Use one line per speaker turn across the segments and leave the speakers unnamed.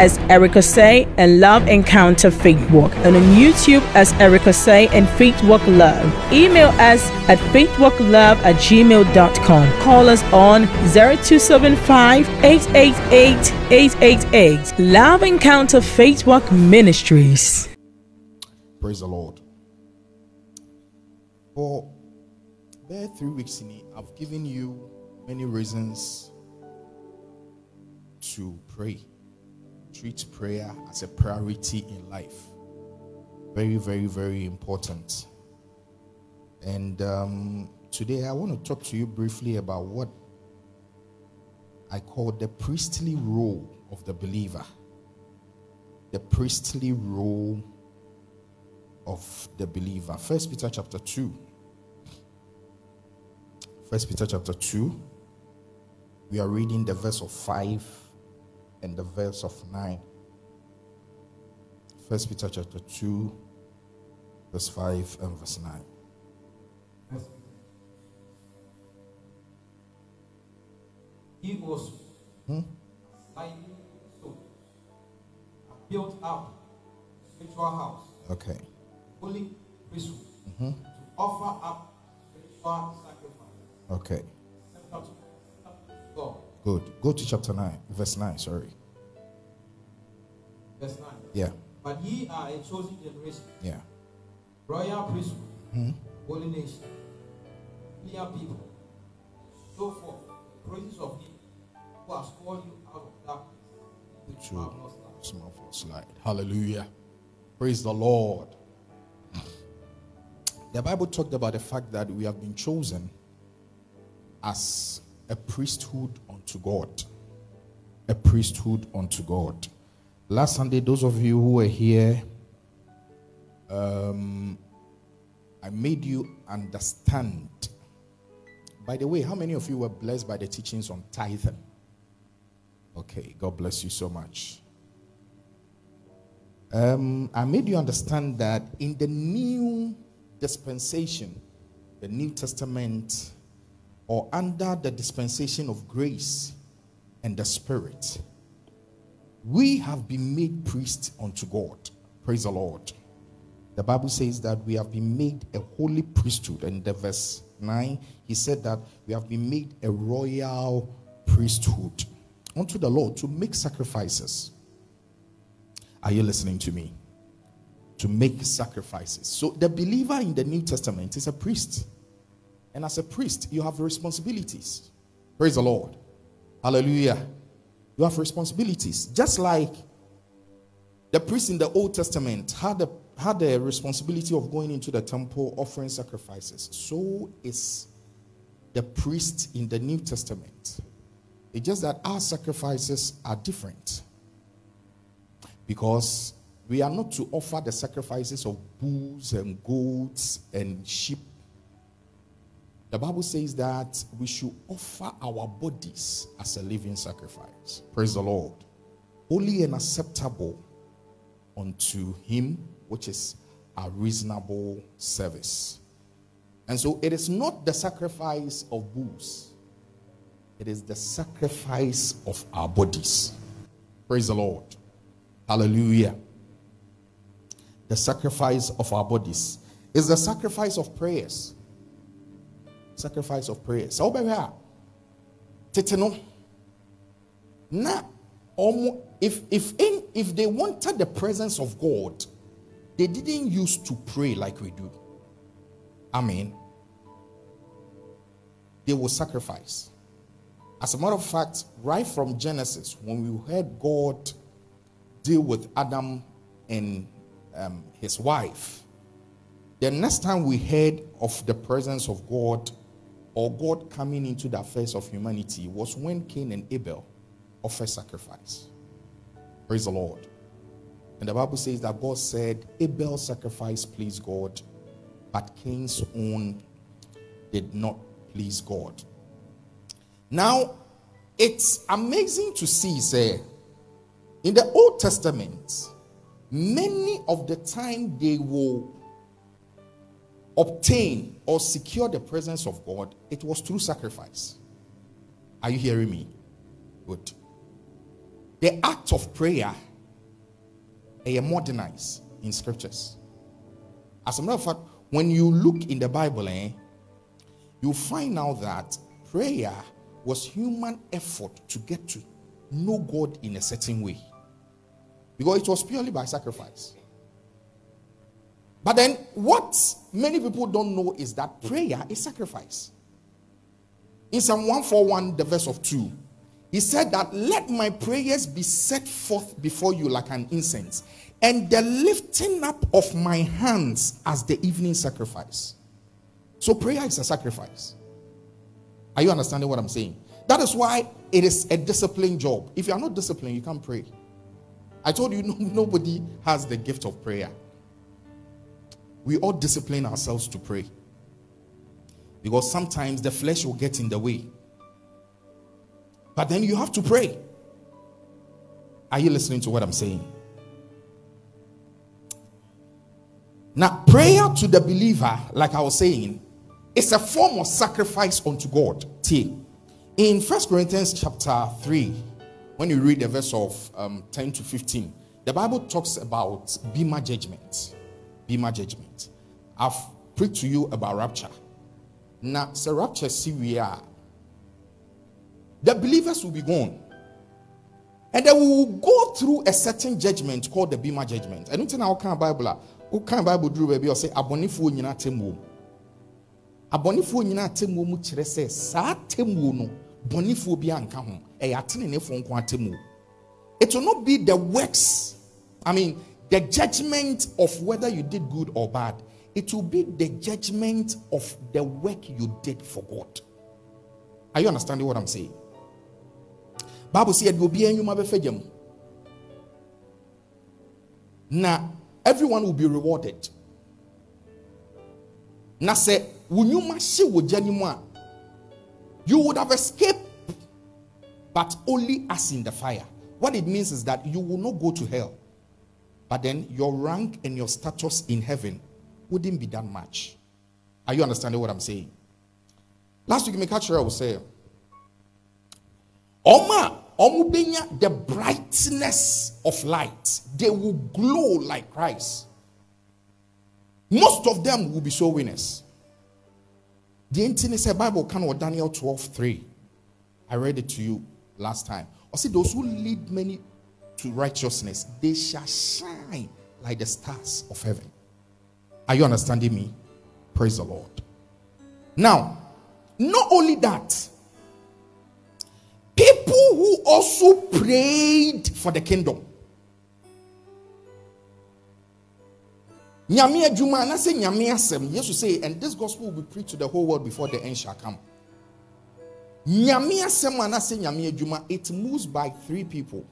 as Erica Say and Love Encounter Faith Walk, and on YouTube as Erica Say and Faith Walk Love. Email us at faithwalklove at gmail.com. Call us on 0275 888 888. Love Encounter Faith Walk Ministries.
Praise the Lord. For bare three weeks in I've given you many reasons to pray. Treat prayer as a priority in life. Very, very, very important. And um, today I want to talk to you briefly about what I call the priestly role of the believer. The priestly role of the believer. First Peter chapter 2. First Peter chapter 2. We are reading the verse of 5 and the verse of 9. First Peter chapter 2, verse 5 and verse 9.
He was hmm? slightly so built up a spiritual house,
Okay.
holy priesthood, mm-hmm. to offer up spiritual sacrifice.
Okay.
Acceptable to God.
Good. Go to chapter 9, verse 9. Sorry.
Verse 9.
Yeah.
But ye are a chosen generation,
Yeah.
royal priesthood, hmm? holy nation, clear people. So forth praises of him who has called you out of darkness
True.
marvelous light.
Small for slide. Hallelujah. Praise the Lord. The Bible talked about the fact that we have been chosen as a priesthood unto God. A priesthood unto God. Last Sunday, those of you who were here, um, I made you understand. By the way, how many of you were blessed by the teachings on tithing? Okay, God bless you so much. Um, I made you understand that in the new dispensation, the New Testament, or under the dispensation of grace and the Spirit, we have been made priests unto God. Praise the Lord. The Bible says that we have been made a holy priesthood. And the verse 9, he said that we have been made a royal priesthood unto the Lord to make sacrifices. Are you listening to me? To make sacrifices. So the believer in the New Testament is a priest. And as a priest, you have responsibilities. Praise the Lord. Hallelujah. You have responsibilities. Just like the priest in the Old Testament had the, had the responsibility of going into the temple offering sacrifices. So is the priest in the New Testament. It's just that our sacrifices are different. Because we are not to offer the sacrifices of bulls and goats and sheep. The Bible says that we should offer our bodies as a living sacrifice. Praise the Lord. Holy and acceptable unto Him, which is a reasonable service. And so it is not the sacrifice of bulls, it is the sacrifice of our bodies. Praise the Lord. Hallelujah. The sacrifice of our bodies is the sacrifice of prayers. Sacrifice of prayers. So, baby, tete no. Na, if if in, if they wanted the presence of God, they didn't use to pray like we do. Amen. They will sacrifice. As a matter of fact, right from Genesis, when we heard God deal with Adam and um, his wife, the next time we heard of the presence of God or God coming into the affairs of humanity was when Cain and Abel offered sacrifice. Praise the Lord. And the Bible says that God said Abel's sacrifice pleased God, but Cain's own did not please God. Now, it's amazing to see, say, in the Old Testament, many of the time they will obtain or secure the presence of God, it was through sacrifice. Are you hearing me? Good. The act of prayer is modernized in scriptures. As a matter of fact, when you look in the Bible, eh, you find out that prayer was human effort to get to know God in a certain way. Because it was purely by sacrifice. But then, what many people don't know is that prayer is sacrifice. In Psalm 141, the verse of 2, he said that let my prayers be set forth before you like an incense, and the lifting up of my hands as the evening sacrifice. So, prayer is a sacrifice. Are you understanding what I'm saying? That is why it is a disciplined job. If you are not disciplined, you can't pray. I told you no, nobody has the gift of prayer we all discipline ourselves to pray. Because sometimes the flesh will get in the way. But then you have to pray. Are you listening to what I'm saying? Now, prayer to the believer, like I was saying, is a form of sacrifice unto God. T. In First Corinthians chapter 3, when you read the verse of um, 10 to 15, the Bible talks about Bema judgment. Bema judgment. I've preached to you about rapture. Now, so rapture see we are. The believers will be gone. And then we will go through a certain judgment called the Bema judgment. I don't think how kind Bible can Bible drew baby or say abonifu nyina temu. Abonifu nyina temu mu kyerɛ saa temu no bonifu bi anka ho. Ɛyɛ atenenefo nko atemu. It will not be the works. I mean, the judgment of whether you did good or bad, it will be the judgment of the work you did for God. Are you understanding what I'm saying? Bible said will be Now everyone will be rewarded. Now say you would have escaped, but only as in the fire. What it means is that you will not go to hell but then your rank and your status in heaven wouldn't be that much. Are you understanding what I'm saying? Last week, Mikachi will say, Oma, Omubenya, the brightness of light, they will glow like Christ. Most of them will be so winners. The internet Bible can or Daniel 12 3. I read it to you last time. Or see, those who lead many to righteousness, they shall shine like the stars of heaven. Are you understanding me? Praise the Lord. Now, not only that, people who also prayed for the kingdom. Nyame adwuma na say nyame asɛm Jesus say and this gospel will be preached to the whole world before the end shall come. Nyame asɛm it moves by three people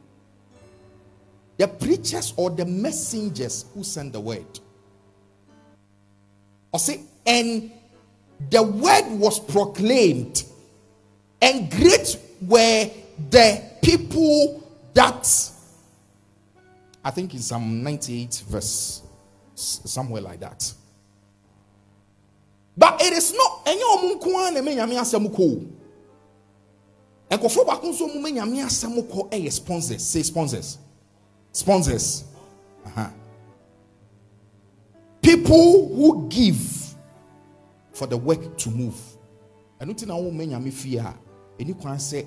the preachers or the messengers who send the word. Or say, and the word was proclaimed, and great were the people that I think in Psalm 98, verse somewhere like that. But it is not any omunkuan na menyame asɛm kɔ. Nkɔfo baako nso mu menyame asɛm sponsors, say sponsors. Sponsors. Uh-huh. People who give for the work to move. I don't know how many fear. Any can say,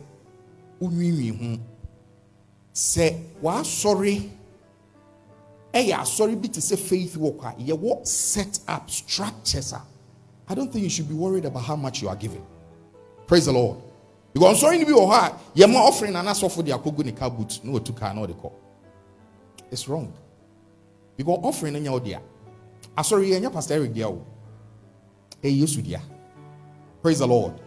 Unwi ho. Say, wa sorry. Hey, sorry, bit to say faith worker. You what set up structures. I don't think you should be worried about how much you are giving. Praise the Lord. Because I'm sorry to be hard. You're more offering and ask for the akogo ni car boot. No, to car, no, the call. It's wrong. Because offering any your dear. I sorry, your pastor Eric dear. Hey, you should dear. Praise the Lord.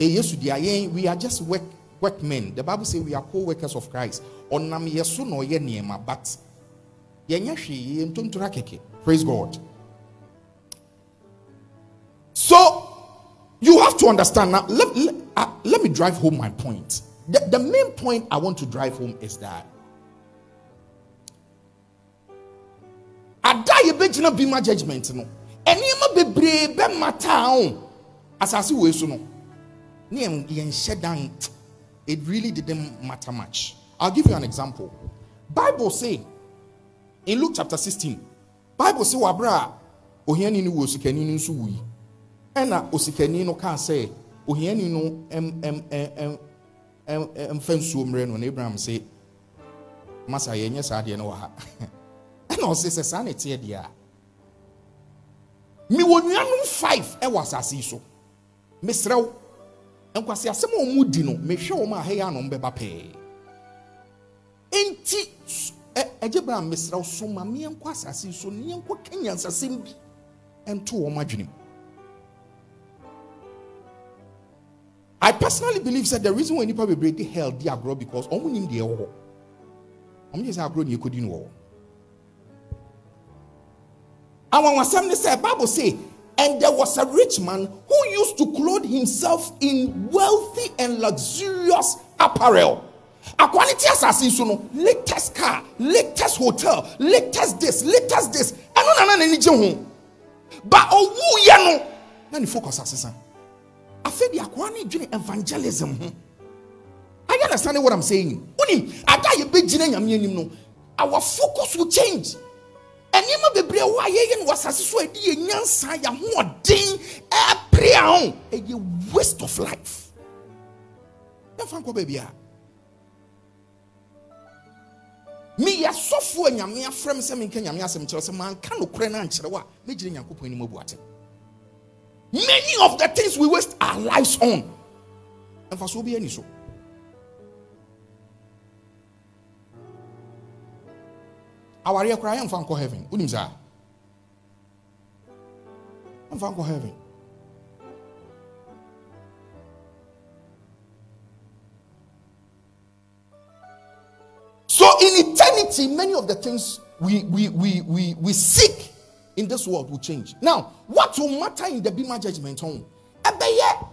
Eh, yes, are, we are just work, workmen. The Bible says we are co-workers of Christ. Ɔnam yɛ so na ɔyɛ nneɛma, but yɛnyɛ hwee, yɛn ntontora kɛkɛ. Praise God. So you have to understand now. Let, let, uh, let me drive home my point. The, the main point I want to drive home is that ada yɛbɛgyina bema judgment no. Nneɛma bebree bɛmata o asase wei so no. Ne yɛn yɛnhyɛ dan. It really didn't matter much. I'll give you an example. Bible say in luke chapter 16 bible say wabere a ohiani no wɔ osikani no nso wui ɛna osikani no kaa sɛ ohiani no ɛm ɛm ɛm ɛm ɛm ɛmfa nsuo mmerɛ no. Na abraham sɛ masa yɛnyɛ saa adeɛ no wɔ ha ɛna ɔse sɛ saa na ɛteɛ deɛ a mewɔ five ɛwɔ asase yi so. Mesrɛ wo nkwasi asɛm a wɔn di no mehwɛ wɔn a ɛyɛ ano bɛba pɛɛ. Enti s- ɛ- ɛgye bra so ma meɛnkɔ asase yi so ne yɛnkɔ kenya nsasɛm bi ɛnto wɔn I personally believe that the reason why nipa bebree di hell di agorɔ because nim deɛ ɛwɔ hɔ. Ɔmo gye sɛ agorɔ ne ekodi no wɔ awanwasɛm ne sɛ bible say and there was a rich man who used to clothe himself in wealthy and luxurious apparel. Akwa ne te asase so no latest car latest hotel latest this latest this. Ɛno na na n'ani gye ho ba owu yɛ no na ne focus asesa afei de akwa ne dwene evangelism. Ho are you understanding what i'm saying? Onim ada yɛ bɛgyina nyame anim no our focus will change nneɛma bebree wɔ a yɛyɛ no wɔ asase so a ɛde yɛ nyansa yɛ ahoɔden ɛpere a ho waste of life. Yɛmfa nkɔ baabi a meyɛ sɔfoɔ a nyame afrɛ me sɛ menka nyame asɛm kyerɛ sɛ manka nokorɛ no ankyerɛ wo a mɛgyina nyankopɔn anim abu ate many of the things we waste our lives on. Ɛmfa so wobɛyɛ ani so awareɛ koraa yɛmfa nkɔ heaven. Wonim saa yɛmfa nkɔ heaven. So in eternity many of the things we we we we, we seek in this world will change. Now what will matter in the bema judgment home? Ɛbɛyɛ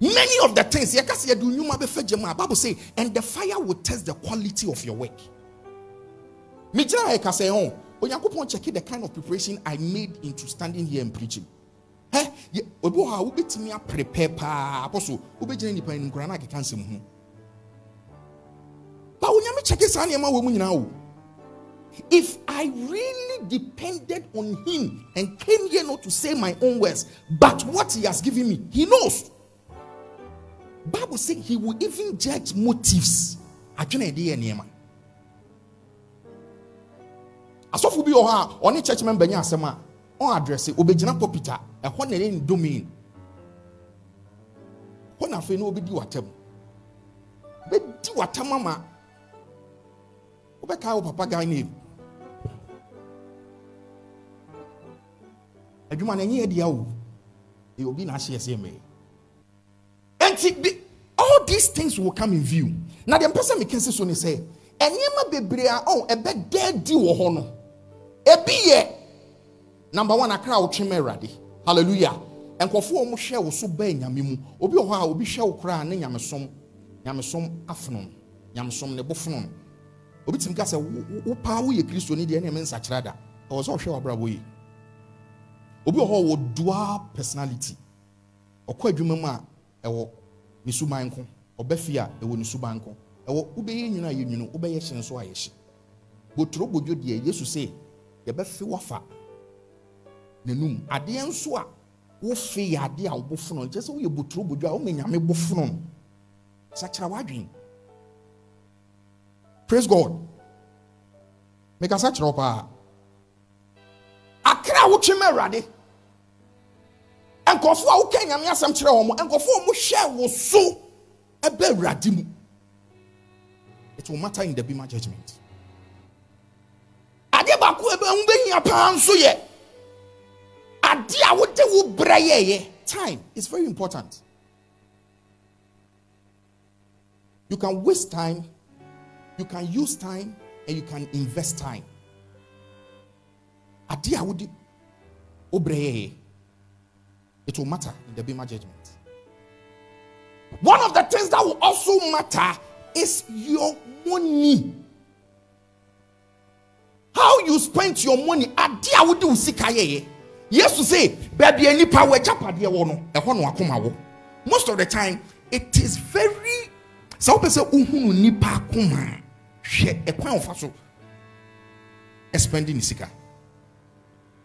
many of the things yɛka sɛ yɛde nnwuma bɛfa gya mu a bible say and the fire will test the quality of your work megyina ha ɛka sɛ ho onyankopɔn check the kind of preparation i made into standing here and preaching. Hɛ, obi wɔ hɔ a wobɛtumi aprepare paa. Apɔ so wobɛgyina nipa anim koraa na akeka nsɛm ho. Ba onyame check saa nneɛma wɔ mu nyinaa o. If i really depended on him and came here not to say my own words but what he has given me he knows. Bible says he will even judge motives. Adwene a ɛde asɔfo bi wɔ hɔ a ɔne church member nyɛ asɛm a ɔn adrɛse obɛgyina pulpit a ɛhɔ na ɛyɛ ne domain hɔ na afei na obɛdi w'atam. Bɛdi w'atam ama wobɛka wo papa guy name adwuma no ɛnyɛ yɛ dea o ɛyɛ obi na ahyɛ ɛsɛ mmɛɛ Enti the, all these things will come in view. Na deɛ mpɛ sɛ meka si so ne sɛ nneɛma bebree a ɔn ɛbɛda di wɔ hɔ no ebi yɛ. Number one akra a wotwe ma awurade. Hallelujah. Nkɔfoɔ a wɔn hwɛ wo so bɛɛ nyame mu obi wɔ hɔ a obi hwɛ wo koraa ne nyamesom nyamesom afono no nyamesom ne bo fono no obi tìmi ka sɛ wo- woyɛ kristo ni deɛ ɛna ɛmɛ nsakyerɛ da. Ɛwɔ sɛ ɔhwɛ w'abrabɔ yi. Obi wɔ hɔ wɔ dual personality. Ɔkɔ adwuma mu a ɛwɔ ne suban ko ɔbɛ fie a ɛwɔ ne suban ko ɛwɔ wobɛyɛ nwunu a yɛ nwunu wobɛyɛ hye nso a yɛ hye botoro bodwo deɛ yesu sɛ yɛbɛfe wafa n'anum adeɛ nso a wofe yɛ adeɛ a wobo fono no kyerɛ sɛ woyɛ botoro bodwo a woma nyame bo fono no sakyera w'adwene praise god. Mekasa kyerɛ wo paa. Akra a wotwe ma awurade nkɔfoɔ a woka nyame asɛm kyerɛ wɔn nkɔfoɔ a wɔhwɛ wo so ɛbɛ awurade mu. It will matter in the bima judgment time is very important. You can waste time you can use time and you can invest time. Ade a wode it will matter in the bema judgment. One of the things that will also matter is your money how you spent your money ade a wode wo sika yɛyɛ yesu say baabi a nipa wɔ agyapadeɛ wɔ no ɛhɔ no akoma wɔ most of the time it is very sɛ wopɛ sɛ wohunu nipa akoma hwɛ ɛkwan ɔfa so expending ne sika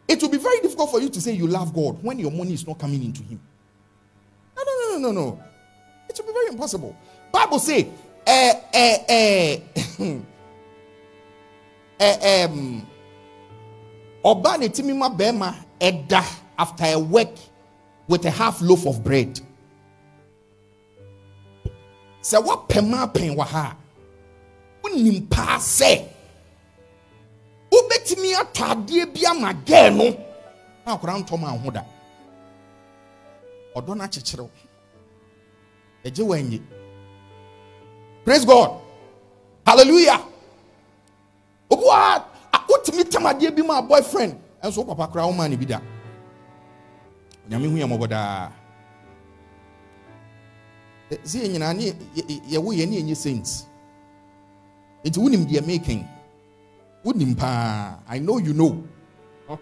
it will be very difficult for you to say you love god when your money is not coming into him. No no no no no no. It will be very impossible. Bible say eh eh eh ɔbaa na etimi ma after a work with a half loaf of bread. Sɛ wapɛ maa pɛn wɔ ha. Wonim paa sɛ wobɛtumi atɔ adeɛ bi ama gɛɛ no na akwadaa ntɔ ma ho da ɔdɔ ɛgye praise god. Hallelujah obi wa wotumi tam adeɛ bi ma boyfriend. Ɛnso wo papa koraa woma ne bi da. Onyame hu yɛ mmɔbɔ daa. Sɛ yɛ nyinaa ne yɛ- yɛ- yɛwo yɛ ne yɛnyɛ saints. Nti wonim deɛ making wonim paa. I know you know.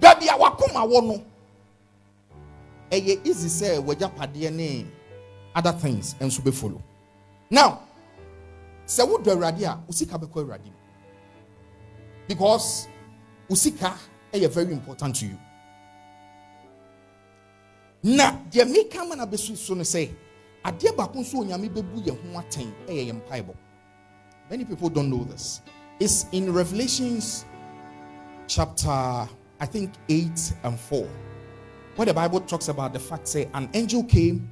Baabi a wakoma wɔ no ɛyɛ easy sɛ wagyapadeɛ ne other things nso bɛfollow now sɛ wodɔ awurade a wo sika bɛkɔ awurade mu. Because wo sika ɛyɛ very important to you. Na deɛ meka ma no bɛsu so no sɛ adeɛ baako nso onyame bɛbu yɛn ho atɛn yɛn mpaebɔ. Many people don't know this. It's in revelations chapter i think 8 and 4 where the bible talks about the fact say an angel came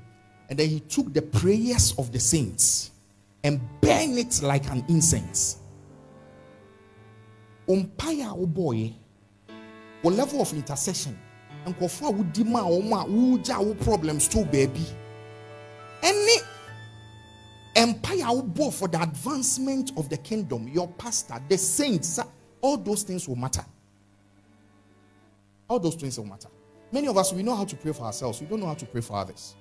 and then he took the prayers of the saints and burned it like an incense. Umpire wobɔɔyɛ wo level of intercession nkurɔfoɔ a wodi ma a wɔn a problems to baabi ɛne empire wobɔ for the advancement of the kingdom your pastor the saints all those things will matter. All those things will matter. Many of us we know how to pray for ourselves. We don't know how to pray for others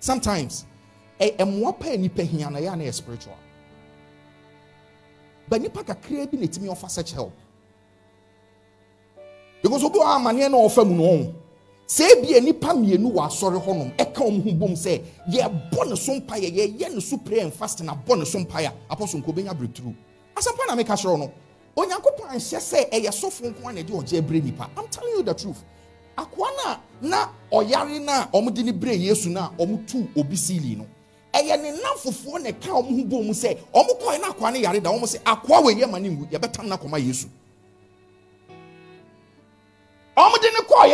sometimes ɛ- pa a nipa hia na a yɛ spiritual. But nipa kakraa bi na etimi offer such help. Because obi wɔ amaneɛ na ɔfa mu no ɔho sɛ ebi a nipa mmienu wɔ asɔre hɔnom ɛka wɔn ho bom sɛ yɛbɔ ne so mpaeɛ yɛyɛ ne so prayer and fasting abɔ ne so mpaeɛ apɔso nko benya breakthrough. Asɛmpa na meka kyerɛw no onyankopɔn anhyɛ sɛ ɛyɛ sɔfo nko a na ɛde ɔgye nipa i'm telling you the truth akoa no a na ɔyare no a ɔmode ne berɛ yesu no a ɔmo tu obi siili no. Ne nam fofoɔ na bom sɛ ɔmo kɔɛ no akoa no da ɔmo sɛ akoa wɔ yɛ no ngu yɛbɛtam no yesu.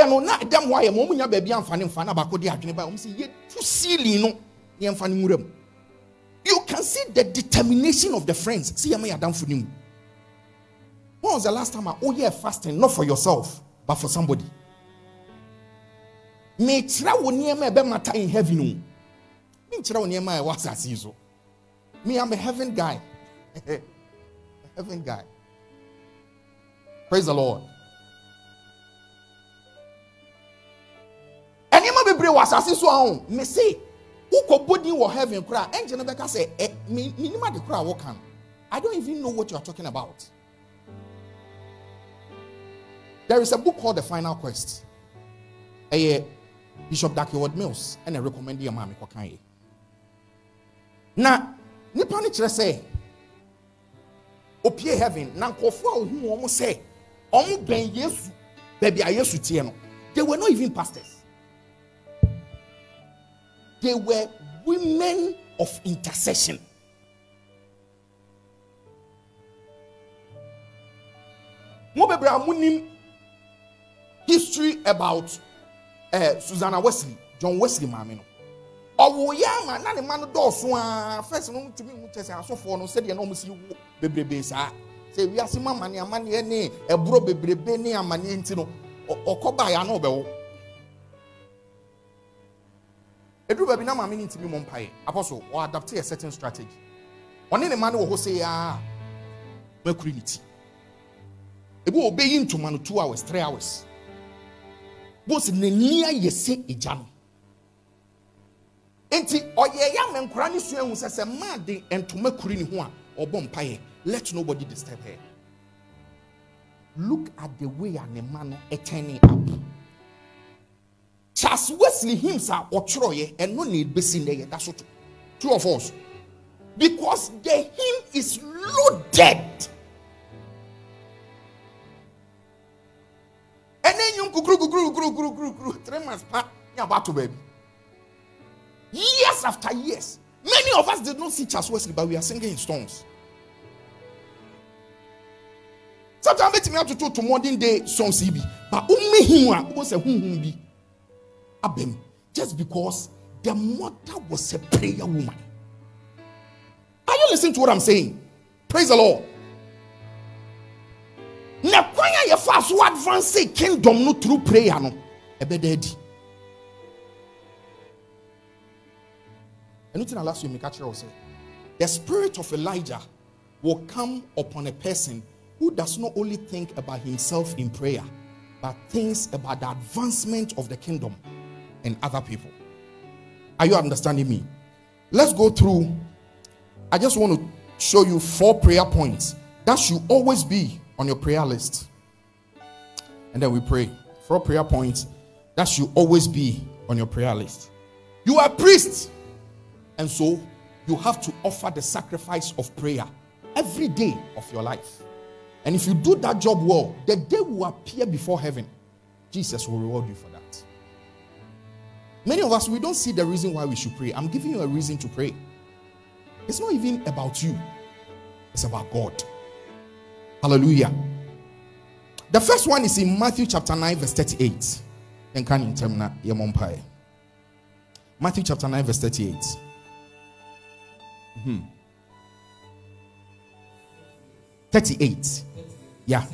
No na ɛdɛm hɔ ayɛ ma ɔmo nya baabi amfa ne mfa na adwene ba ɔmo sɛ yɛtu siili no mu. You can see the determination of the friends. See yɛma yɛ adamfo no mu when was the last time a woyɛ fasting not for yourself but for somebody mekyerɛ wo nneɛma a ɛbɛmata in heaven o. Menkyerɛ wo nneɛma a ɛwɔ asase yi so. Me i'm a heaven guy. A heaven guy. Praise the lord. Nneɛma bebree wɔ asase so ahụ me se wokɔbɔ din wɔ heaven koraa ɛnkyɛ no bɛka sɛ ɛ me- menim ade koraa woka no. I don't even know what you are talking about. There is a book called the final quest. Ɛyɛ bishop Dag Heward-Mills ɛna recommend yɛ maa mi kɔkan yɛ na nipa no kyerɛ sɛ opie heaven na nkɔfoɔ a ohun wɔn sɛ wɔn bɛn yesu baabi a yesu tie no. They were not even pastors. They were women of intercession. Mo bebree a mo nim history about uh, Susanna Wesley, John Wesley maame no. Ɔwɔ yɛ ama na ne ma no dɔɔso aa first no tumi mu kyɛ sɛ no sɛdeɛ na wɔn si wo bebrebe saa. Sɛ wiase mu amane amaneɛ ne ɛborɔ bebrebe ne amaneɛ nti no ɔkɔ baa yɛ ano ɔbɛwo. Eduru baabi na maame ne ntumi mɔ mpaeɛ. Apɔso ɔadapte a certain strategy. Ɔne ne ma no wɔ hɔ sɛ yaa makuri ne ti. Ebi wɔ ɔbɛyi ntoma no two hours three hours. Bose n'ani ayɛ sɛ egya no nti ɔyɛ ya mɛ nkora ne sua de ntoma kuri ne ho a ɔbɔ let nobody disturb her. Look at the way a ne ma no turning up charles wesley hymns a ɔtwerɛeɛ ɛno na ebesi na yɛda so to true or false because the hymn is loaded. Ɛnɛ nyum kukuru kukuru kukuru kukuru kukuru kukuru three months pa ne abato baabi years after years many of us did not see Charles Wesley but we are singing in songs. sometimes bɛtumi atoto to modern day songs yi but umme him ah, a wobɔ sɛ huhum bi? Abɛm just because the mother was a prayer woman. Are you listening to what I'm saying? Praise the Lord na kwan a yɛfa so advance kingdom no through prayer no ɛbɛda adi. Ɛno last week meka kyerɛ wo the spirit of elijah will come upon a person who does not only think about himself in prayer but thinks about the advancement of the kingdom and other people. Are you understanding me? Let's go through i just want to show you four prayer points that should always be on your prayer list. And then we pray. Four prayer points that should always be on your prayer list. You are a priest, and so you have to offer the sacrifice of prayer every day of your life. And if you do that job well, the day will appear before heaven. Jesus will reward you for that. Many of us, we don't see the reason why we should pray. I'm giving you a reason to pray. It's not even about you, it's about God. Hallelujah. The first one is in Matthew chapter 9, verse 38. And can in termina Matthew chapter 9, verse 38. Mm-hmm. 38. Yeah.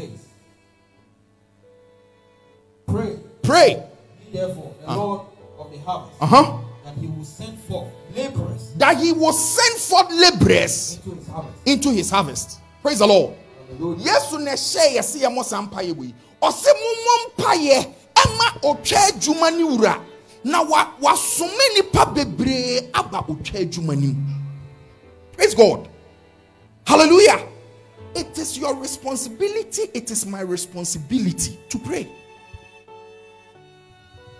Pray.
Pray.
Therefore, the uh. Lord of the harvest.
Uh-huh.
That he will send forth laborers.
That he will send forth laborers
into his harvest.
Into his harvest. Praise the Lord. Yesu na ɛhyɛ yɛsi yɛ mo saa mpaeɛ wɔ yi ɔsɛ mo mo adwuma wura na wa wasome nipa bebree aba otwa adwuma praise god. Hallelujah. It is your responsibility it is my responsibility to pray.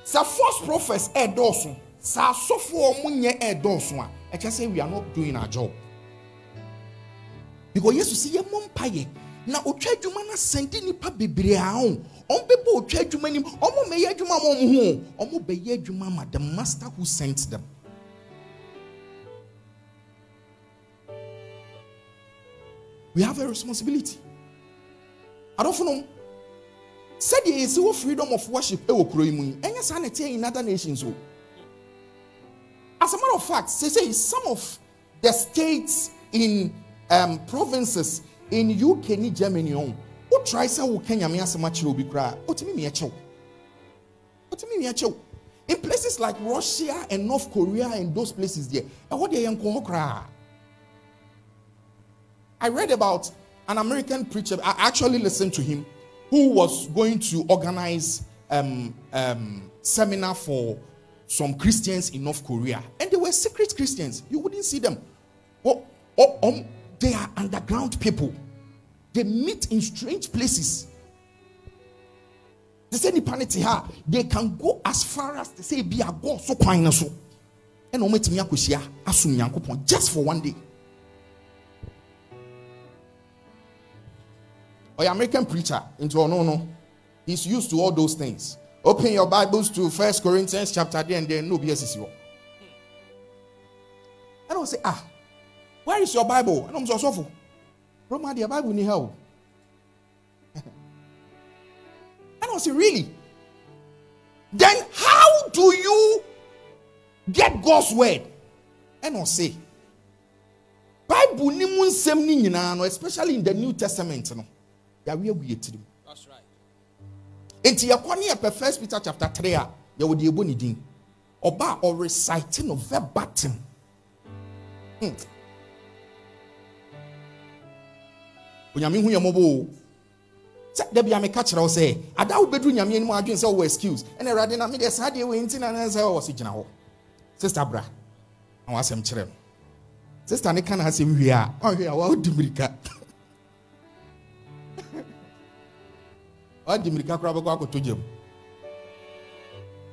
Sɛ false prophets ɛɛdɔɔso sɛ asɔfoɔ ɔmo nyɛ ɛɛdɔɔso a ɛkyɛ we are not doing our job. Because yesu si yɛ mo na otwa adwuma no asɛnde nipa bebree a ho. Ɔmo bɛbɔ otwa adwuma nim ɔmo mɛyɛ adwuma ma ɔmo ho. Ɔmo bɛyɛ adwuma ma the master who sent them. We have a responsibility. Adɔfo nom sɛdeɛ yɛsi wɔ freedom of worship ɛwɔ kuro yi mu yi na in other nations o. As a matter of fact say say some of the states in um, provinces in uk ni germany ɔn o try sɛ wo ka nyame asɛm akyerɛ obi koraa otumi mi ɛkyɛw otumi mi ɛkyɛw in places like russia and north korea and those places there ɛhɔ deɛ yɛn nkɔn hɔ koraa i read about an american preacher i actually listened to him who was going to organize um, um, seminar for some christians in north korea. And they were secret christians. You wouldn't see them. Oh, oh, um, they are underground people. They meet in strange places. They say nipa they can go as far as they say be a god so kwan so. And ometimi akosia asum nyankopon just for one day. Or American preacher into oh no no. He's used to all those things. Open your Bibles to First Corinthians chapter 10 and then no BSC. I don't say ah where is your Bible? I'm so sorrowful. Roma, the Bible need help. and I say, really? Then how do you get God's word? And I say, bible ni mu nsɛm ni nyinaa no especially in the new testament no yàwé egu yɛ tirim
That's right.
nti yɛkɔ ne yɛpɛ first peter chapter three a yɛwɔ de ebu ne din a ɔrecite no verbatim hmm. Onyame hu yɛ o. Sɛ dabi a meka kyerɛ wo sɛ ada wo bɛduru nyame anim adwene sɛ wowɔ excuse ɛna awurade na medeɛ saa deɛ wei nti na na sɛ wɔ so gyina hɔ. Sister bra na wasɛm kyerɛ no sister ne ka na asɛm wie a ɔhwɛ a wawodi mmirika. Wadi mmirika koraa bɛkɔ akɔtɔ gyam.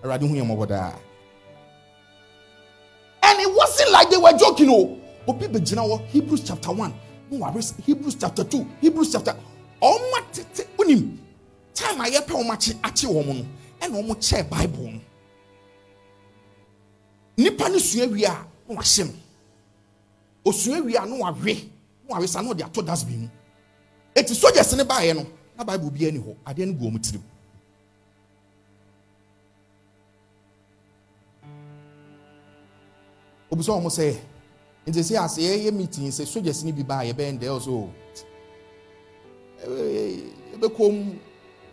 Awurade hu yɛ daa. And it wasn't like they were joking o obi bɛgyina hɔ hebrews chapter one no ware hebrews chapter two. Hebrews chapter. Ɔma tete onim time a yɛpɛ ɔmo akye akye wɔn no ɛna ɔmo kyɛɛ bible no. Nipa no sua wie a na wahyɛ no. Osua wie a na wawe na wawe sa na ɔde ato dustbin mu eti soldiers ne baayɛ no na bible bi ani hɔ adeɛ no gu wɔn tirim obi sɛ wɔn sɛ nti sɛ ase yɛyɛ meeting sɛ soldiers ne bi baa yɛbɛn dɛ ɔso yɛbɛkɔm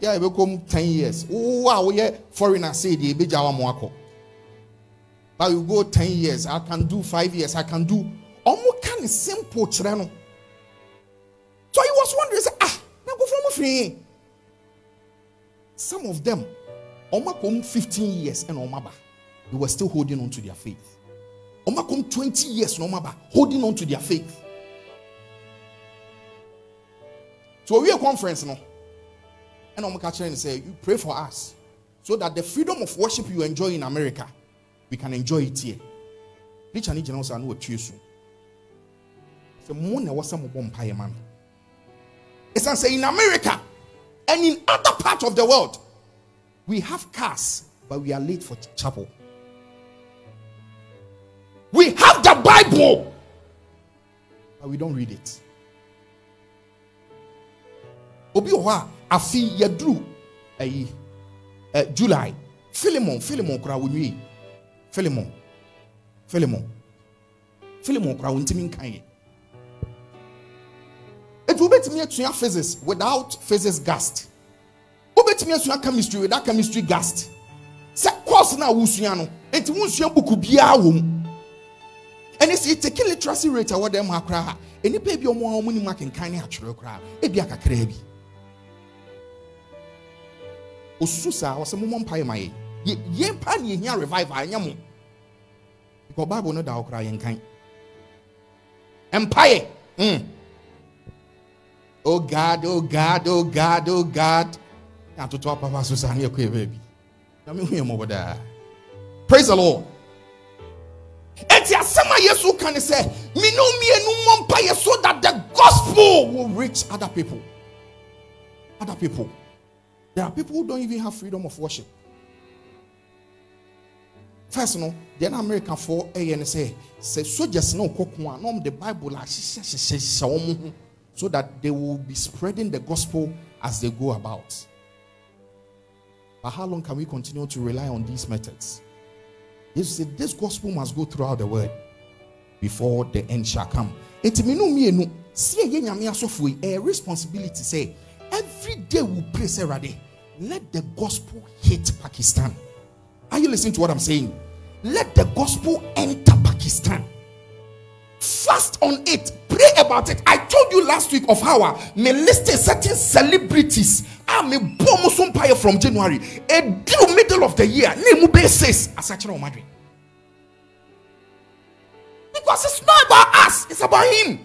yɛ yɛbɛkɔm ten years. Wo a woyɛ foreigner say deɛ ebɛgya wɔn akɔ but you go ten years i can do five years i can do ɔmo ka simple kyerɛ so he was wondering say ah na nkɔfɔ ɔmo firi some of them ɔmo fifteen years ɛna ɔmo they were still holding on to their faith akɔm twenty years no ɔmo aba holding on to their faith. So owie conference no? Ɔmo ka kyerɛ no sɛ you pray for us so that the freedom of worship you enjoy in america we can enjoy it here. Preacher ne gyina hɔ sɛ ano watue so sɛ mo na ɛwɔ sɛ mo bɔ mpaeɛ ma me ɛsiane in america and in other parts of the world we have cars but we are late for chapel we have the bible. But we don't read it. Obi wɔ hɔ a afi yɛduru ɛyi ɛ july. Philemon philemon koraa wɔnwie philemon philemon philemon koraa wɔntumi nkan yɛ etu wobɛtumi atua physics without physics gast. Wobɛtumi asua chemistry without chemistry gast. Sɛ course na wosua no eti wonsua buku biara wɔ sɛ yɛtake literacy rate a wɔda mu ha koraa nnipa bi ɔmo a ɔmo nim akenkan ne atwerɛ koraa ebi akakraa bi osusu saa ɔsɛ mo mmɔ mpaeɛ ma yɛ Yɛ- yɛn pa ne yɛhia revival ɛnyɛ mo. Because bible no da hɔ koraa yɛnkan mpaeɛ mm. oh god oh god oh god oh god. Atoto apapa so saa ne yɛkɔ yɛ baabi na mehu yɛ mmɔbɔ daa praise the lord eti asɛm a yesu ka say, mmienu mmɔ mpaeɛ so that the gospel will reach other people. Other people. There are people who don't even have freedom of worship. First no na americafoɔ ɛyɛ ne sɛ sɛ soldiers na ɔkɔ ko a na ɔmo de bible so that they will be spreading the gospel as they go about. But how long can we continue to rely on these methods Jesus said this gospel must go throughout the world before the end shall come. Nyame asɔfo yi ɛyɛ responsibility say every day we pray Awurade let the gospel hit Pakistan. Are you listening to what I'm saying? Let the gospel enter Pakistan. Fast on it. Pray about it. I told you last week of how I may list certain celebrities a me bɔ mo so from january. Ɛduru middle of the year. Mu bɛyɛ six asakyerɛ because it's not about us it's about him.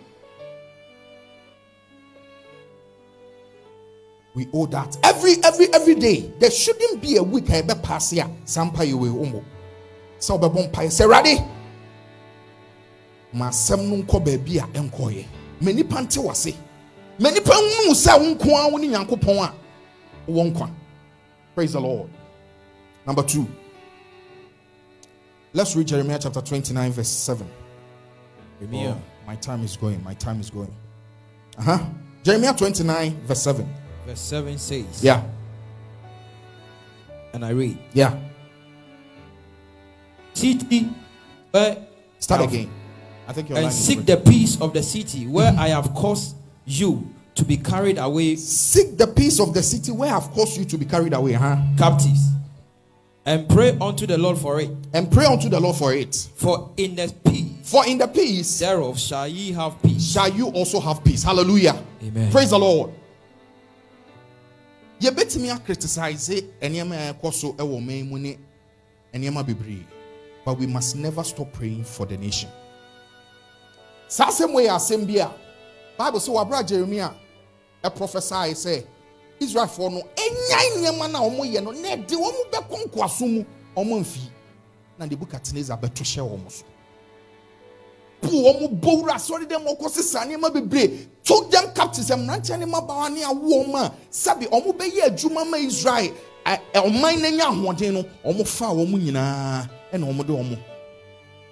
We owe that. Every every every day there shouldn't be a week a ɛbɛ paase a saa mpaeɛ wɔ wɔn sɛ ɔbɛbɔ mpaeɛ sɛ ɛwurade ma asɛm no nkɔ baabi a ɛnkɔɔyɛ ma nipa nte wase. Ma nipa nhunu sɛ wo nko ara wo ne a wowɔ nkwa praise the lord. Number two. Let's read jeremiah chapter 29 verse 7
Jeremiah.
Oh, my time is going my time is going. Uh-huh. Jeremiah 29 verse 7
Verse 7 says,
yeah.
and I read,
yeah.
City where
start again. I think your line
and seek the peace of the city where I have caused you to be carried away
Seek the peace of the city where I've caused you to be carried away, huh?
captives, and pray unto the Lord for it.
And pray unto the Lord for it.
For in the peace
For in the peace
thereof shall ye have peace.
shall you also have peace. Hallelujah.
Amen.
Praise the Lord. yɛbɛtumi akriticize nneɛma a ɛkɔ so ɛwɔ ɔman mu ne nneɛma bebree but we must never stop praying for the nation saa asɛm wei yɛ asɛm bi a bible sɛ wabra jeremia ɛprophesy sɛ israelfoɔ no ɛnyae nneɛma no a wɔyɛ no na ɛde wɔn bɛkɔ nkoaso mu wɔn mfi. Na nebukadnezar bɛto hyɛ wɔn so. Po wɔn bɔ wura asɔre dɛm ɔkɔ sisa nneɛma bebree. Took them captives mmeranteɛ ne mmabaawa ne awo wɔn a sabi wɔn bɛyɛ adwuma ma israel ɔman n'anya ahoɔden no wɔn fa wɔn nyinaa ɛna wɔn de wɔn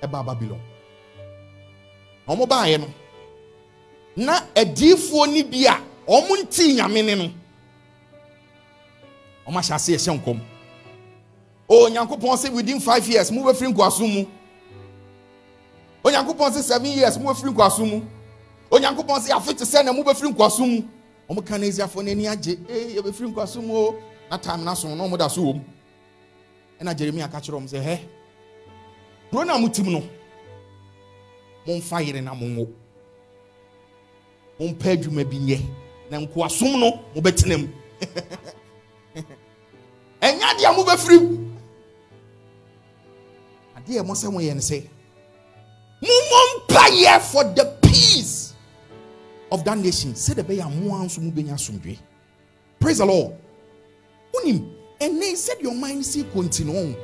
ɛbaa babylon. Wɔn baayɛ no na adiifoɔ ni bi a wɔn nti nyame ne no. Wɔn ahyɛ ase ɛhyɛ nkɔm. O nyankopɔn sɛ within five years mo bɛ firi nkoaso mu. Onyankopɔn sɛ seven years mo bɛfiri nkwaso mu. Onyankopɔn sɛ afe te sɛ na mo bɛfiri nkwaso mu. Ɔmo ka na asiafoɔ n'ani agye. Ee yɛbɛfiri nkwaso mu o. Na time na so na ɔmo da so wɔ mu. Ɛna jeremia ka kyerɛ ɔmo sɛ hɛ kuro na mo tim no. Momfa yere na monwo mompɛ adwuma bi nyɛ na nkoasom no mobɛtena mu ɛnyɛ adeɛ a mobɛfiri mu adeɛ a ɛmɔ sɛ moyɛ no sɛ Mummɔ mpaeɛ for the peace of that nation. Sɛ de bɛyɛ amoa nso mu bɛnya asomdwe. Praise the Lord. Wonim, ɛnɛ sɛdeɛ ɔman no si continue ɔn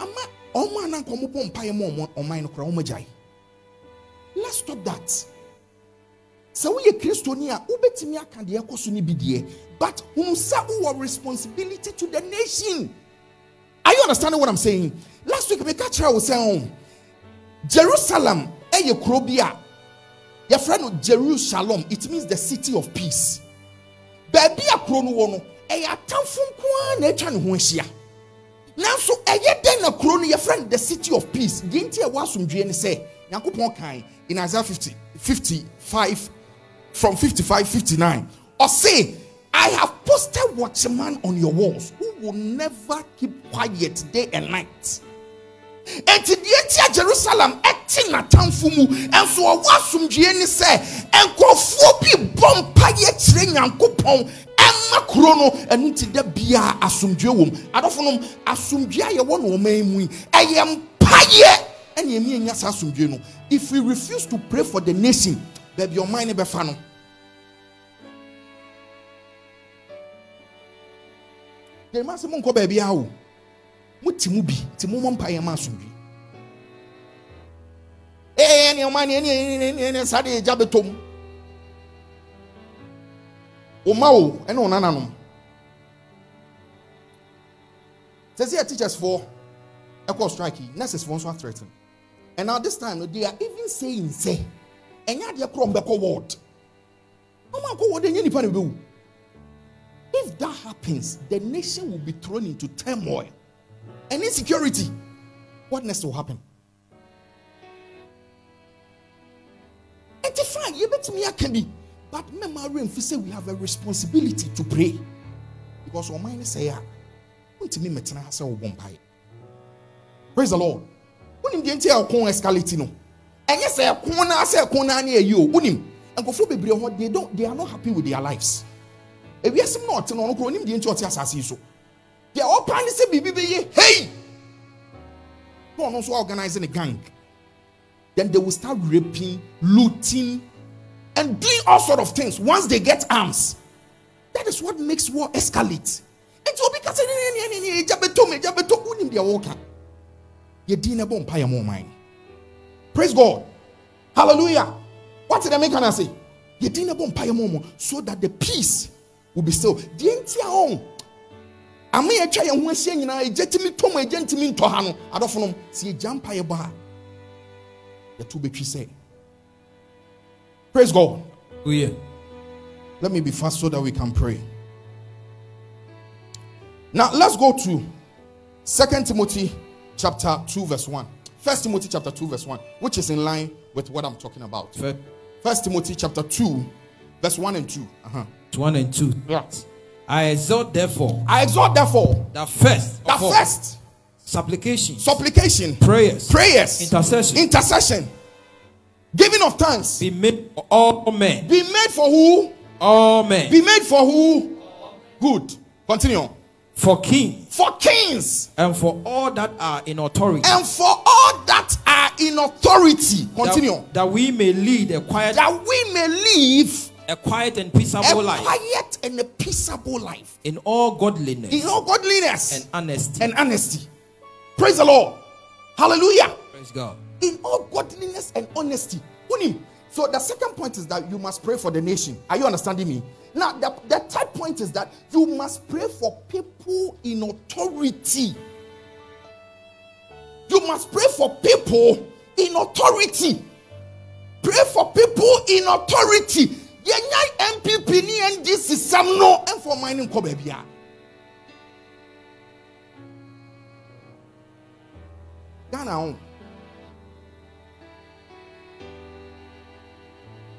ama ɔmo ananka ɔmo bɔ mpaeɛ ma ɔman no koraa ɔmo agyae. Let's stop that. Sɛ woyɛ kristoni a wobɛtumi aka deɛ ɛkɔ so no bi deɛ. But hunu sɛ wowɔ responsibility to the nation. Are you understanding what I'm saying? Last week meka kyerɛ wo sɛ jerusalem ɛyɛ kuro bi a yɛfrɛ no jerusalem. It means the city of peace. Baabi a kuro no wɔ no ɛyɛ atamfo nkoa na atwa ne ho ahyia. Nanso ɛyɛ dɛn na kuro no? Yɛfrɛ no the city of peace. Deɛ nti ɛwɔ asomdwie ne sɛ nyankopɔn kan in isaiah 50 55 from 55 59 or say i have posted watchman on your walls who will never keep quiet day and night. Enti deɛ nti a jerusalem ɛte n'atamfo mu nso ɔwɔ asomdwie ne sɛ nkurɔfoɔ bi bɔ mpaeɛ kyerɛ nyankopɔn ɛma kuro no ɛno nti da biara asomdwie wɔ mu. Adɔfo nom asomdwie a yɛwɔ no ɔman mu yi ɛyɛ mpaeɛ ɛne ɛmi anya saa asomdwie no. If we refuse to pray for the nation baabi ɔman no bɛfa no. Jeremia sɛ monkɔ baabi a o mote mu bi nti mommɔ mpaeɛ ma asomdwie ee ne ɔma ne ne ne ne ne saa de egya bɛtɔ mu ɔma o ɛne ɔna nanom sɛ sɛ yɛ teachers foɔ ɛkɔ strike yi nurses foɔ nso athreaten and now this time they are even saying sɛ ɛnyɛ adeɛ korɔ mbɛkɔ ward ɔmo ankɔ ward ɛnyɛ nipa na ɛbɛwu if that happens the nation will be thrown into turmoil and insecurity, what next will happen? And fine, you bet me I can be. But remember, say we have a responsibility to pray. Because our mind say, "Wait to me, metana hasa pie." Praise the Lord. Unim the entire con escalate no. And yes, I corner say corner near you. Unim and go for baby they don't they are not happy with their lives. If yes, not no, no, unim the entire assassin so. deɛ ɔpa ne sɛ biribi hei na ɔno nso organizing a gang. Then they will start raping looting and doing all sort of things once they get arms. That is what makes war escalate. Nti obi ka sɛ ne ne ne ne egya bɛtɔ mu egya bɛtɔ wonim deɛ wɔka yɛdin na bɔ mpa yɛ mo ɔman praise god. Hallelujah. What did i make ana say? Yɛdin na bɔ mpa yɛ mo ɔmo so that the peace will be still. Deɛ nti a ɔn ama yɛtwa yɛn ho ahyia nyinaa egya tumi tɔ mu egya ntumi ntɔ ha no. Adɔfo nom si egya mpa yɛ bɔ a yɛto betwi say. praise god.
Oh, yeah.
let me be fast so that we can pray. Now let's go to second timothy chapter 2 verse 1 first timothy chapter 2 verse 1 which is in line with what I'm talking about.
Fir-
First Timothy chapter 2, verse 1 and 2. Uh-huh.
1 and 2.
Yes.
I exhort, therefore,
I exhort therefore
that first,
that
all,
first
Supplication.
supplication,
prayers,
prayers,
intercession,
intercession, giving of thanks
be made for all men.
be made for who?
All men.
Be made for who? Good. Continue.
for kings
For kings
and for all that are in authority.
and for all that are in authority. Continue.
That, that we may lead a quiet,
That we may live
a quiet and
a
peaceable life
quiet and a peaceable life
in all godliness
in all godliness
and honesty.
and honesty. Praise the Lord. Hallelujah.
Praise God.
In all godliness and honesty. Unim. So the second point is that you must pray for the nation. Are you understanding me? Now, the, the third point is that you must pray for people in authority. You must pray for people in authority. Pray for people in authority. Yɛnya NPP ni NDC sam no ɛmfɔ man no nkɔ baabi. Ghana.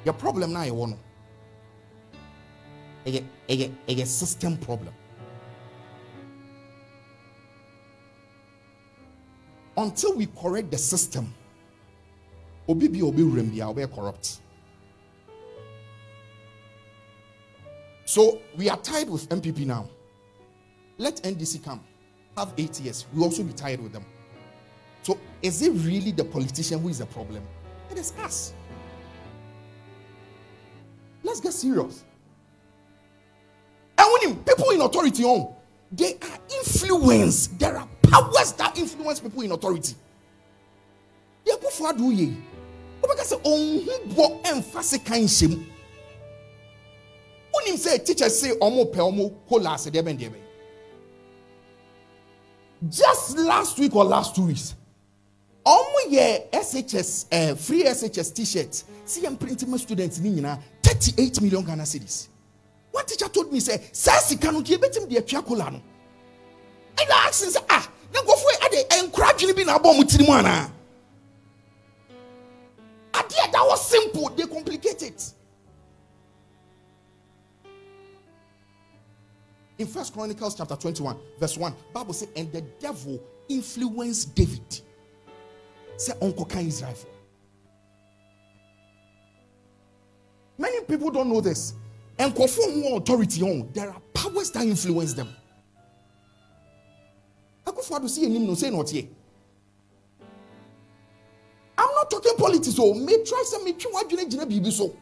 Your problem now you want. A, a, a system problem. Until we correct the system, obi bi obi wurem bi a obi corrupt. So we are tired with NPP now. Let NDC come, have eight years. We also be tired with them. So is it really the politician who is the problem? It is us. Let's get serious. And when him- people in authority on, they are influenced. There are powers that influence people in authority. They go for do ye. Obeka say on who bo emphasize kan shem. When him say teachers say omo pe omo kola se de ben de ben. Just last week or last two weeks, ọmụ yɛ shs uh, free shs t-shirt cm printing students ni nyinaa 38 million ghana cedis one teacher told me sɛ saa sika no deɛ ebɛtumi de atwa kola no. Ɛna ask sɛ ah na nkɔfo yi ade nkora adwene bi na abɔ ɔmo tiri mu anaa adeɛ that was simple. They complicate it. In first chronicles chapter 21 verse 1 bible say and the devil influenced david. Sɛ ɔnkɔka israel. For many people don't know this nkɔfo who authority on. There are powers that influence them. Akɔfo ado si anim no say na ɔteɛ i'm not talking politics o me try sɛ me twi wadwene gyina biribi so?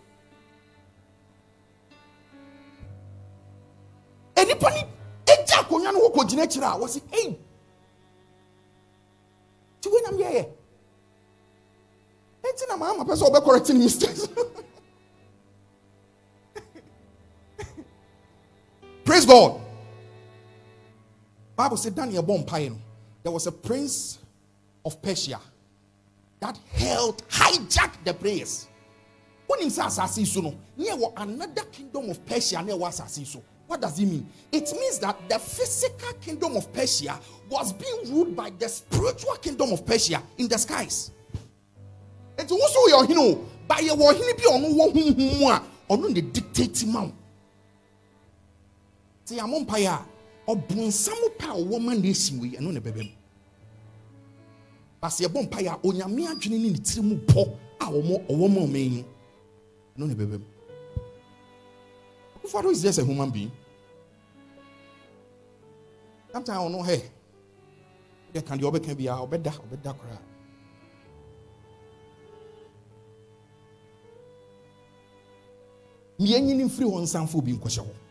Enipa ni egya akonnwa no wɔkɔ gyina akyire a wɔsi ei ti wei nam yɛyɛ eti na maa ma pɛ sɛ ɔbɛ correct ne mistakes praise god. Bible said daniel bɔ mpaeɛ there was a prince of persia that held hijacked the prayers wonim sɛ asase yi so no ne ɛwɔ another kingdom of persia asase so what does it mean? It means that the physical kingdom of persia was being ruled by the spiritual kingdom of persia in the skies. Nti woso yɛ ɔhene o? Ba yɛ wɔ ɔhene bi a ɔno wɔ huhum mu a ɔno ne dictate ma wo ti yàmú mpa yà ɔbùnsámú pa a ɔwɔ ma nation wei ɛno ne bɛbɛ mu. Basi ɛbɔ mpa yà onyame adwene ne ne tiri mu pɔ a ɔmɔ ɔwɔ ma ɔmɛ yi ɛno ne bɛbɛ mu. Akufo is just a human being. Sometimes ɔno hɛ yɛ kan deɛ ɔbɛka bi a ɔbɛda ɔbɛda koraa. mmiɛnyi mfiri hɔ nsanfo bi nkɔhyɛ hɔ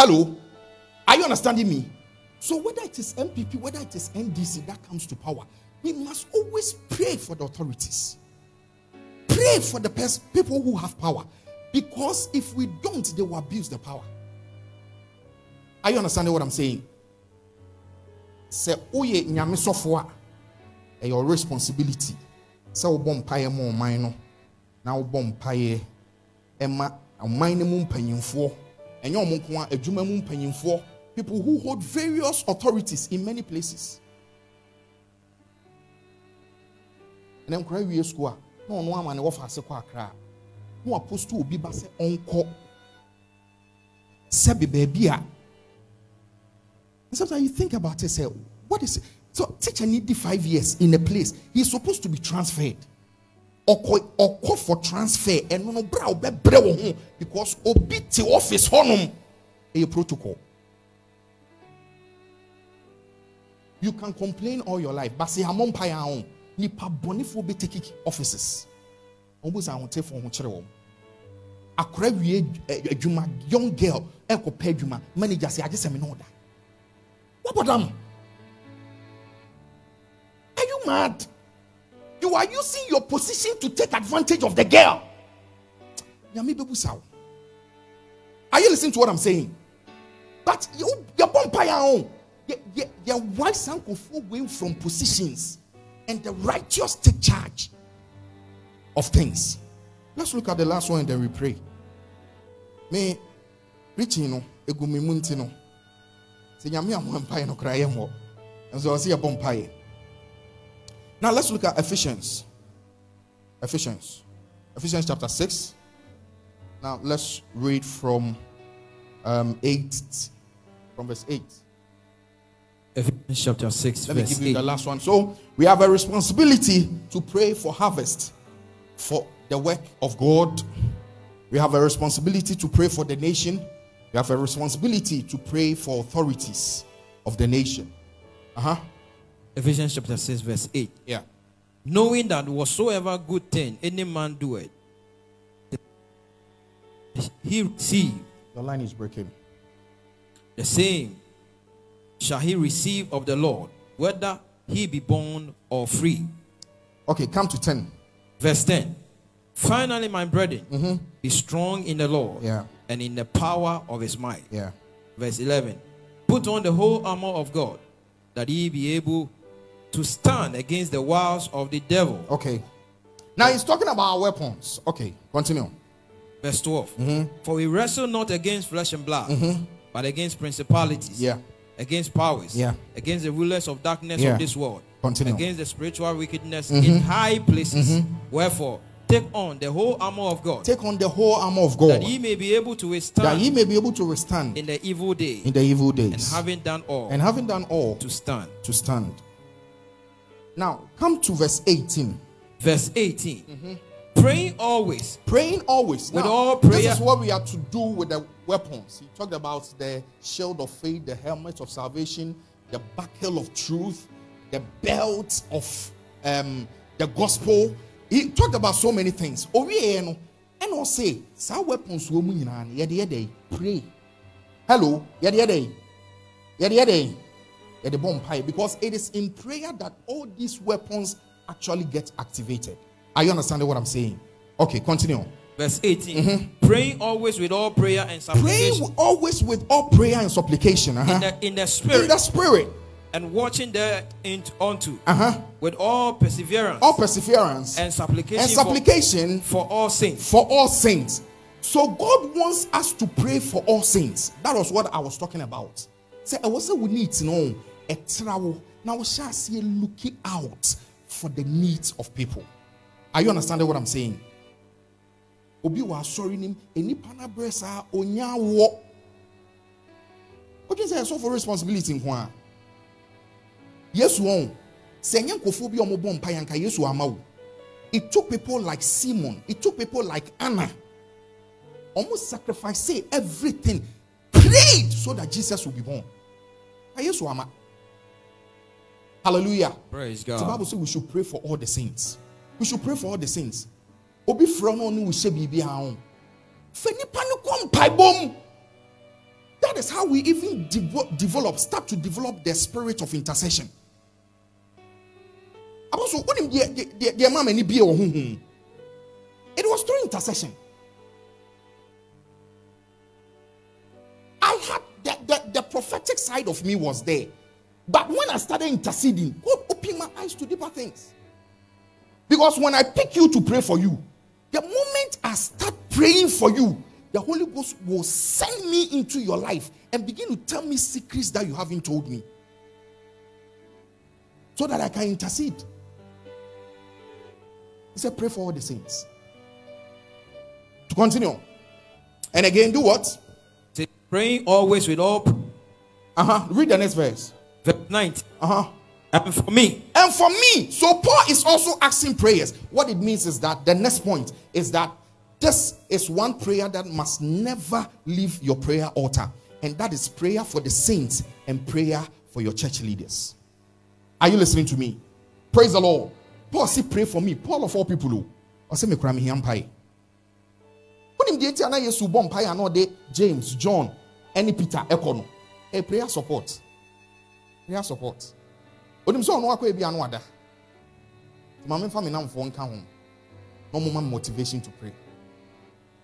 hello? Are you understanding me? So whether it is npp whether it is ndc that comes to power we must always pray for the authorities. Pray for the pers- people who have power. Because if we don't they will abuse the power. Are you understanding what i'm saying? Sɛ woyɛ nyame a ɛyɛ your responsibility. Sɛ wobɔ mpaeɛ ma ɔman no na wobɔ mpaeɛ ɛma ɔman no mu mpanyinfoɔ ɛnyɛ ɔmo nko a adwuma mu mpanyinfoɔ people who hold various authorities in many places. Na nkora wie school a na ɔno ama ne wɔfa ase kɔ akra na waposto obi ba sɛ ɔnkɔ. Sɛbi baabi a sometimes you think about it say what is it? So teacher need the five years in a place. He's supposed to be transferred ɔkɔ for transfer ɛno no bra ɔbɛbrɛ wɔ ho because obi office hɔnom. Ɛyɛ protocol. You can complain all your life but say hamɔ mpaeɛ ho nipa bɔnefoɔ bɛ take offices. Wɔn bɛ sɛ ahotefoɔ ho kyerɛ wɔn akora wie adwuma eh, young girl ɛkɔ pɛ adwuma manager sɛ agye sɛ me no what about them? Are you mad you are using your position to take advantage of the girl are you listening to what i'm saying but you yɛbɔ mpaeɛ ho your wives and away from positions and the righteous take charge of things. Let's look at the last one and then we pray. Me, reaching no, egumi munti no. Se nyame amu empire no kraye mo. And so bompire. Now let's look at Ephesians. Ephesians. Ephesians chapter 6. Now let's read from um, 8 from verse 8.
Ephesians chapter 6,
Let me give you
8.
the last one. So we have a responsibility to pray for harvest, for the work of God. We have a responsibility to pray for the nation. We have a responsibility to pray for authorities of the nation. Uh huh.
Ephesians chapter 6, verse 8.
Yeah.
Knowing that whatsoever good thing any man doeth, he receive
The line is breaking.
the same shall he receive of the Lord, whether he be born or free.
Okay, come to 10.
Verse 10. Finally, my brethren, mm-hmm. be strong in the Lord.
Yeah.
and in the power of his might.
Yeah.
Verse 11. Put on the whole armor of God, that ye be able to stand against the wiles of the devil.
Okay. Now he's talking about our weapons. Okay, continue.
Verse 12.
Mm-hmm.
For we wrestle not against flesh and blood, but against principalities,
Yeah.
against powers,
Yeah.
against the rulers of darkness
Yeah.
of this world,
Continue.
against the spiritual wickedness
Mm-hmm.
in high places. Wherefore, take on the whole armor of God,
Take on the whole armor of God
that ye may be able to withstand.
that ye may be able to withstand
in the evil day,
in the evil days.
and having done all,
And having done all,
to stand.
to stand. Now, come to verse 18.
Verse 18.
Mm-hmm.
Praying always
Praying always.
With
Now,
all
This is what we have to do with the weapons. He talked about the shield of faith, the helmet of salvation, the buckle of truth, the belt of um, the gospel. He talked about so many things. Oh. And I'll say, some weapons will mean, yet, yet, pray. Hello, yet, yet, yet, yet, yet, the bomb pie. Because it is in prayer that all these weapons actually get activated. Are you understanding what I'm saying? Okay, continue.
verse 18. Praying always with all prayer and supplication
always with all prayer and supplication. uh-huh.
in, the, in the spirit In
the spirit.
and watching there into unto
Uh-huh.
with all perseverance
All perseverance
and supplication,
and supplication
for, for all saints.
for all saints. So God wants us to pray for all saints. That was what I was talking about. Say, I was say we need to know a travel. Now shall see looking out for the needs of people. Are you understanding what I'm saying? Obi wa sorry nim enipa na bresa onya wo. What you say so for responsibility nko a? Yes won. Sɛ nyɛ nkɔfoɔ bi a wɔbɔ mpaeɛ anka Yesu ama. It took people like Simon. It took people like Anna. Almost sacrificed everything, prayed so that Jesus will be born. Yesu ama. Hallelujah.
Praise God.
The Bible says we should pray for all the saints. We should pray for all the saints. Obi frɛ no ne wo hyɛ biribi ha ho. Fɛ nipa no kɔ. That is how we even devo- develop, start to develop the spirit of intercession. Apostle, wɔ? It was through intercession. I had the, the, the prophetic side of me was there. But when I started interceding, God opened my eyes to deeper things. Because when I pick you to pray for you, the moment I start praying for you, the Holy Ghost will send me into your life and begin to tell me secrets that you haven't told me. So that I can intercede. He said, pray for all the saints. To continue. And again, do what?
Say, praying always with all.
Uh huh. Read the next verse.
Verse 19.
Uh huh.
And for me,
And for me, so Paul is also asking prayers. What it means is that the next point is that this is one prayer that must never leave your prayer altar, and that is prayer for the saints and prayer for your church leaders. Are you listening to me? Praise the Lord. Paul said, Pray for me. Paul of all people, who I say, Me cry me pie. When him the na yesu bom pie and all day, James, John, any Peter, Ekono. A prayer support. Prayer support. onim sɛ ɔno akɔ ebi ano ada. Maame nfa mi namfoɔ nka ho. Na ɔmo ma motivation to pray.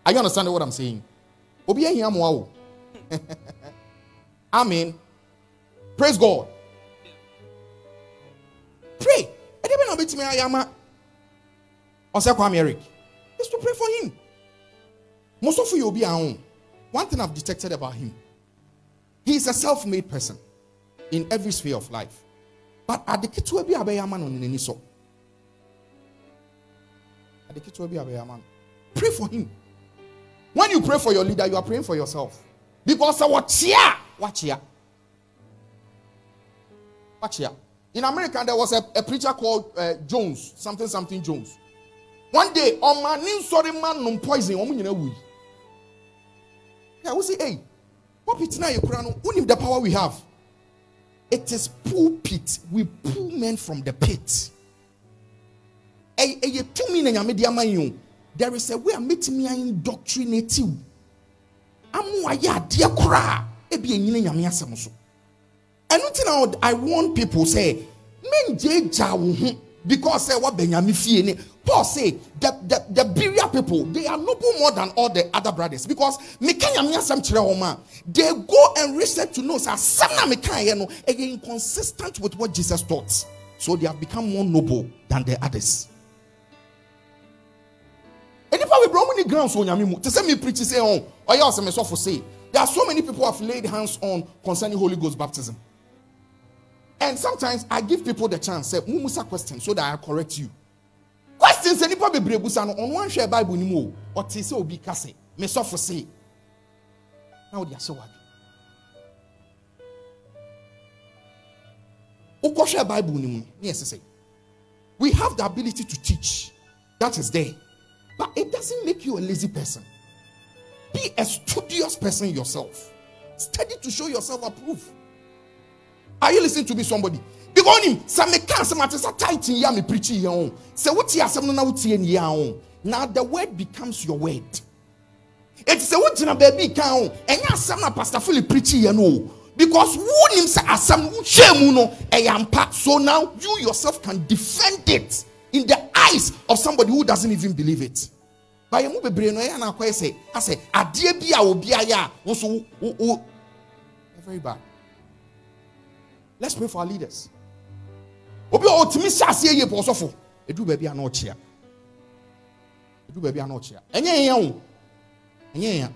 Are you understanding what i'm saying? Obi ehia mo awo. Amen. Praise god. Pray. Ɛdɛ bɛ na ɔbɛtumi ayɛ ama ɔsɛ kwame eric. Is to pray for him. Mosɔfo yɛ obi ahun one thing i've detected about him. He is a self-made person in every sphere of life. But ade ketewa bi a bɛyɛ ama no n'ani sɔ ade ketewa bi no. Pray for him. When you pray for your leader you are praying for yourself. Because sɛ wɔkyea wakyea wakyea in america there was a, a preacher called uh, jones something something jones. One day ɔma ne nsɔre ma nom poison wɔn nyinaa wui. Yeah we say hey pulpit na yɛ kura no wonim the power we have it is pulpit. We pull men from the pit. Eh, eh, Yi o there is a way eh, a metumi indoctrinate you amu ayɛ adeɛ koraa ebi enyine nyame asɛm so. Ɛno ti i warn people say menje gya wo because sɛ wabɛ nyame fie paul say the the the Berea people they are noble more than all the other brothers. Because they go and research to know yɛ inconsistent with what jesus taught. So they have become more noble than the others. nipa bebree wɔn ni grounds oh, wɔ nyame mu mi preach say ɔn ɔyɛ ɔsɛmɛ sɔfo say. There are so many people have laid hands on concerning holy ghost baptism. And sometimes i give people the chance say mu musa question so that i correct you questions sɛ nipa bebree busa no ɔno ahwɛ bible mu o ɔte sɛ obi kase me sɔfo say na ɔde ahyɛ wadi wokɔhwɛ bible ni mu ne yɛ sɛ we have the ability to teach that is there. But it doesn't make you a lazy person. Be a studious person yourself. Study to show yourself approved. Are you listening to me, somebody? Because him, some can't some matters are tight in yami preaching your own. Say what you are some now in your own. Now the word becomes your word. It's a what in a baby count, and you some pastor fully preaching you know. Because who him say asam shame no a So now you yourself can defend it in the eyes of somebody who doesn't even believe it. By mu bebree no ɛyɛ na akɔyɛ sɛ asɛ adeɛ bi a a woso wo wo very bad. Let's pray for our leaders. Obi a otumi hyɛ aseɛ yie pɔ ɔsɔfo edu baabi a na ɔkyea. Baabi a na ɔkyea. Ɛnyɛ yɛn o. Ɛnyɛ yɛn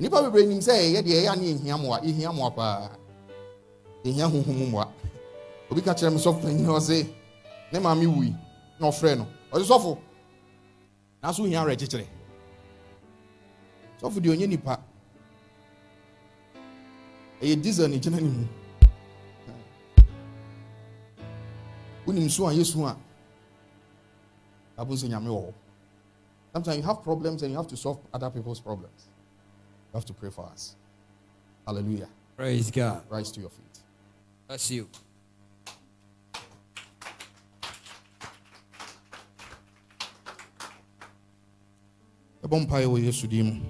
nipa bebree nim sɛ ɛyɛ deɛ ɛyɛ a ne ehia moa ehia moa paa. Ehia huhum moa obi ka kyerɛ me sɔfo panyin ɔse ne maame wui na ɔfrɛ no. Ɔse sɔfo nanso ohia awerɛ kyekyere. Sɔfo deɛ ɔnyɛ nipa ɛyɛ diesel ne gyina ne mu. Wonim so a yɛsu a abo nso nyame wɔ hɔ sometimes you have problems and you have to solve other people's problems. You have to pray for us. Hallelujah.
Praise God.
rise to your feet.
Bless you.
ɛbɔ mpaeɛ wɔ yesu din mu.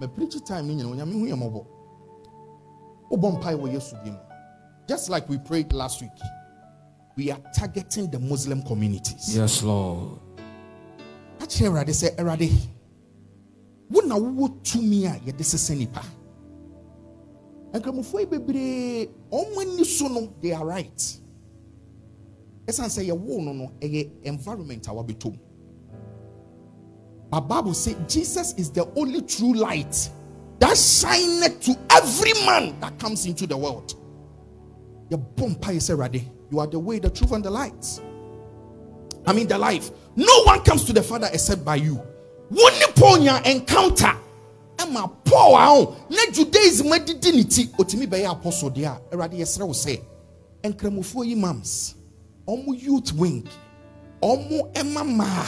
Mapreach time no nyina onyame hu yɛ mmɔbɔ. Wobɔ mpae wɔ yesu din mu just like we prayed last week we are targeting the muslim communities.
Yes, Lord.
ka kyerɛ awurade sɛ awurade wo tumi a yɛde sesɛ nipa nkramofoɔ yi bebree ɔmo ani so no they are right. Ɛsiane sɛ yɛwo no no ɛyɛ environment a wabɛtɔ mu. But bible say jesus is the only true light that shineth to every man that comes into the world you are the way the truth and the light. I mean the life. No one comes to the father except by you. Wo ah, oh. ne paul nya encounter ɛma paul ahụ na judaism eh, ne ti. Otumi bɛyɛ apostle deɛ a awurade eh, eh, yɛsrɛ wo oh, sɛ nkramofoɔ yi mams. Youth wing. Ɔmo ɛma maa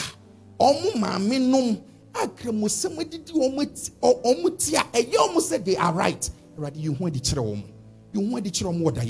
ɔmo maame nom. A kramosamma adidi ɔmo ti a. Ɛyɛ ɔmo they are right. Awurade yi ho adi kyerɛ wɔn you want the children more than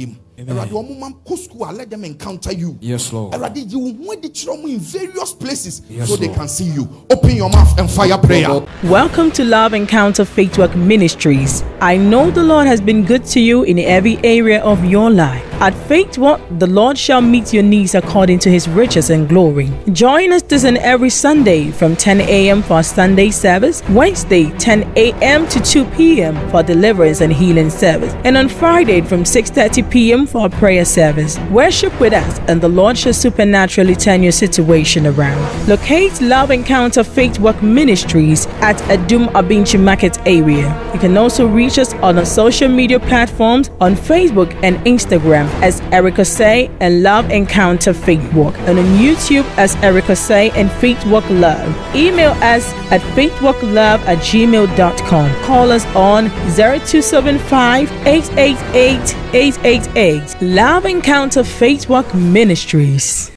Eradi omo man ko school let them encounter you.
Yes, Lord.
Eradi you want the children in various places yes, so Lord. they can see you. Open your mouth and fire prayer.
Welcome to Love Encounter Faith Walk Ministries. I know the Lord has been good to you in every area of your life. At Faith Walk, the Lord shall meet your needs according to his riches and glory. Join us this and every Sunday from 10 a.m. for Sunday service, Wednesday 10 a.m. to 2 p.m. for deliverance and healing service, and on Friday from 6:30 p.m. for a prayer service. Worship with us, and the Lord shall supernaturally turn your situation around. Locate Love Encounter Faith Walk Ministries at Adum Abinchi Market area. You can also reach us on our social media platforms on Facebook and Instagram as Erica Say and Love Encounter Faith Walk, and on YouTube as Erica Say and Faith Walk Love. Email us at faithwalklove at gmail.com. Call us on 0275 888 888. Love Encounter Faith Walk Ministries.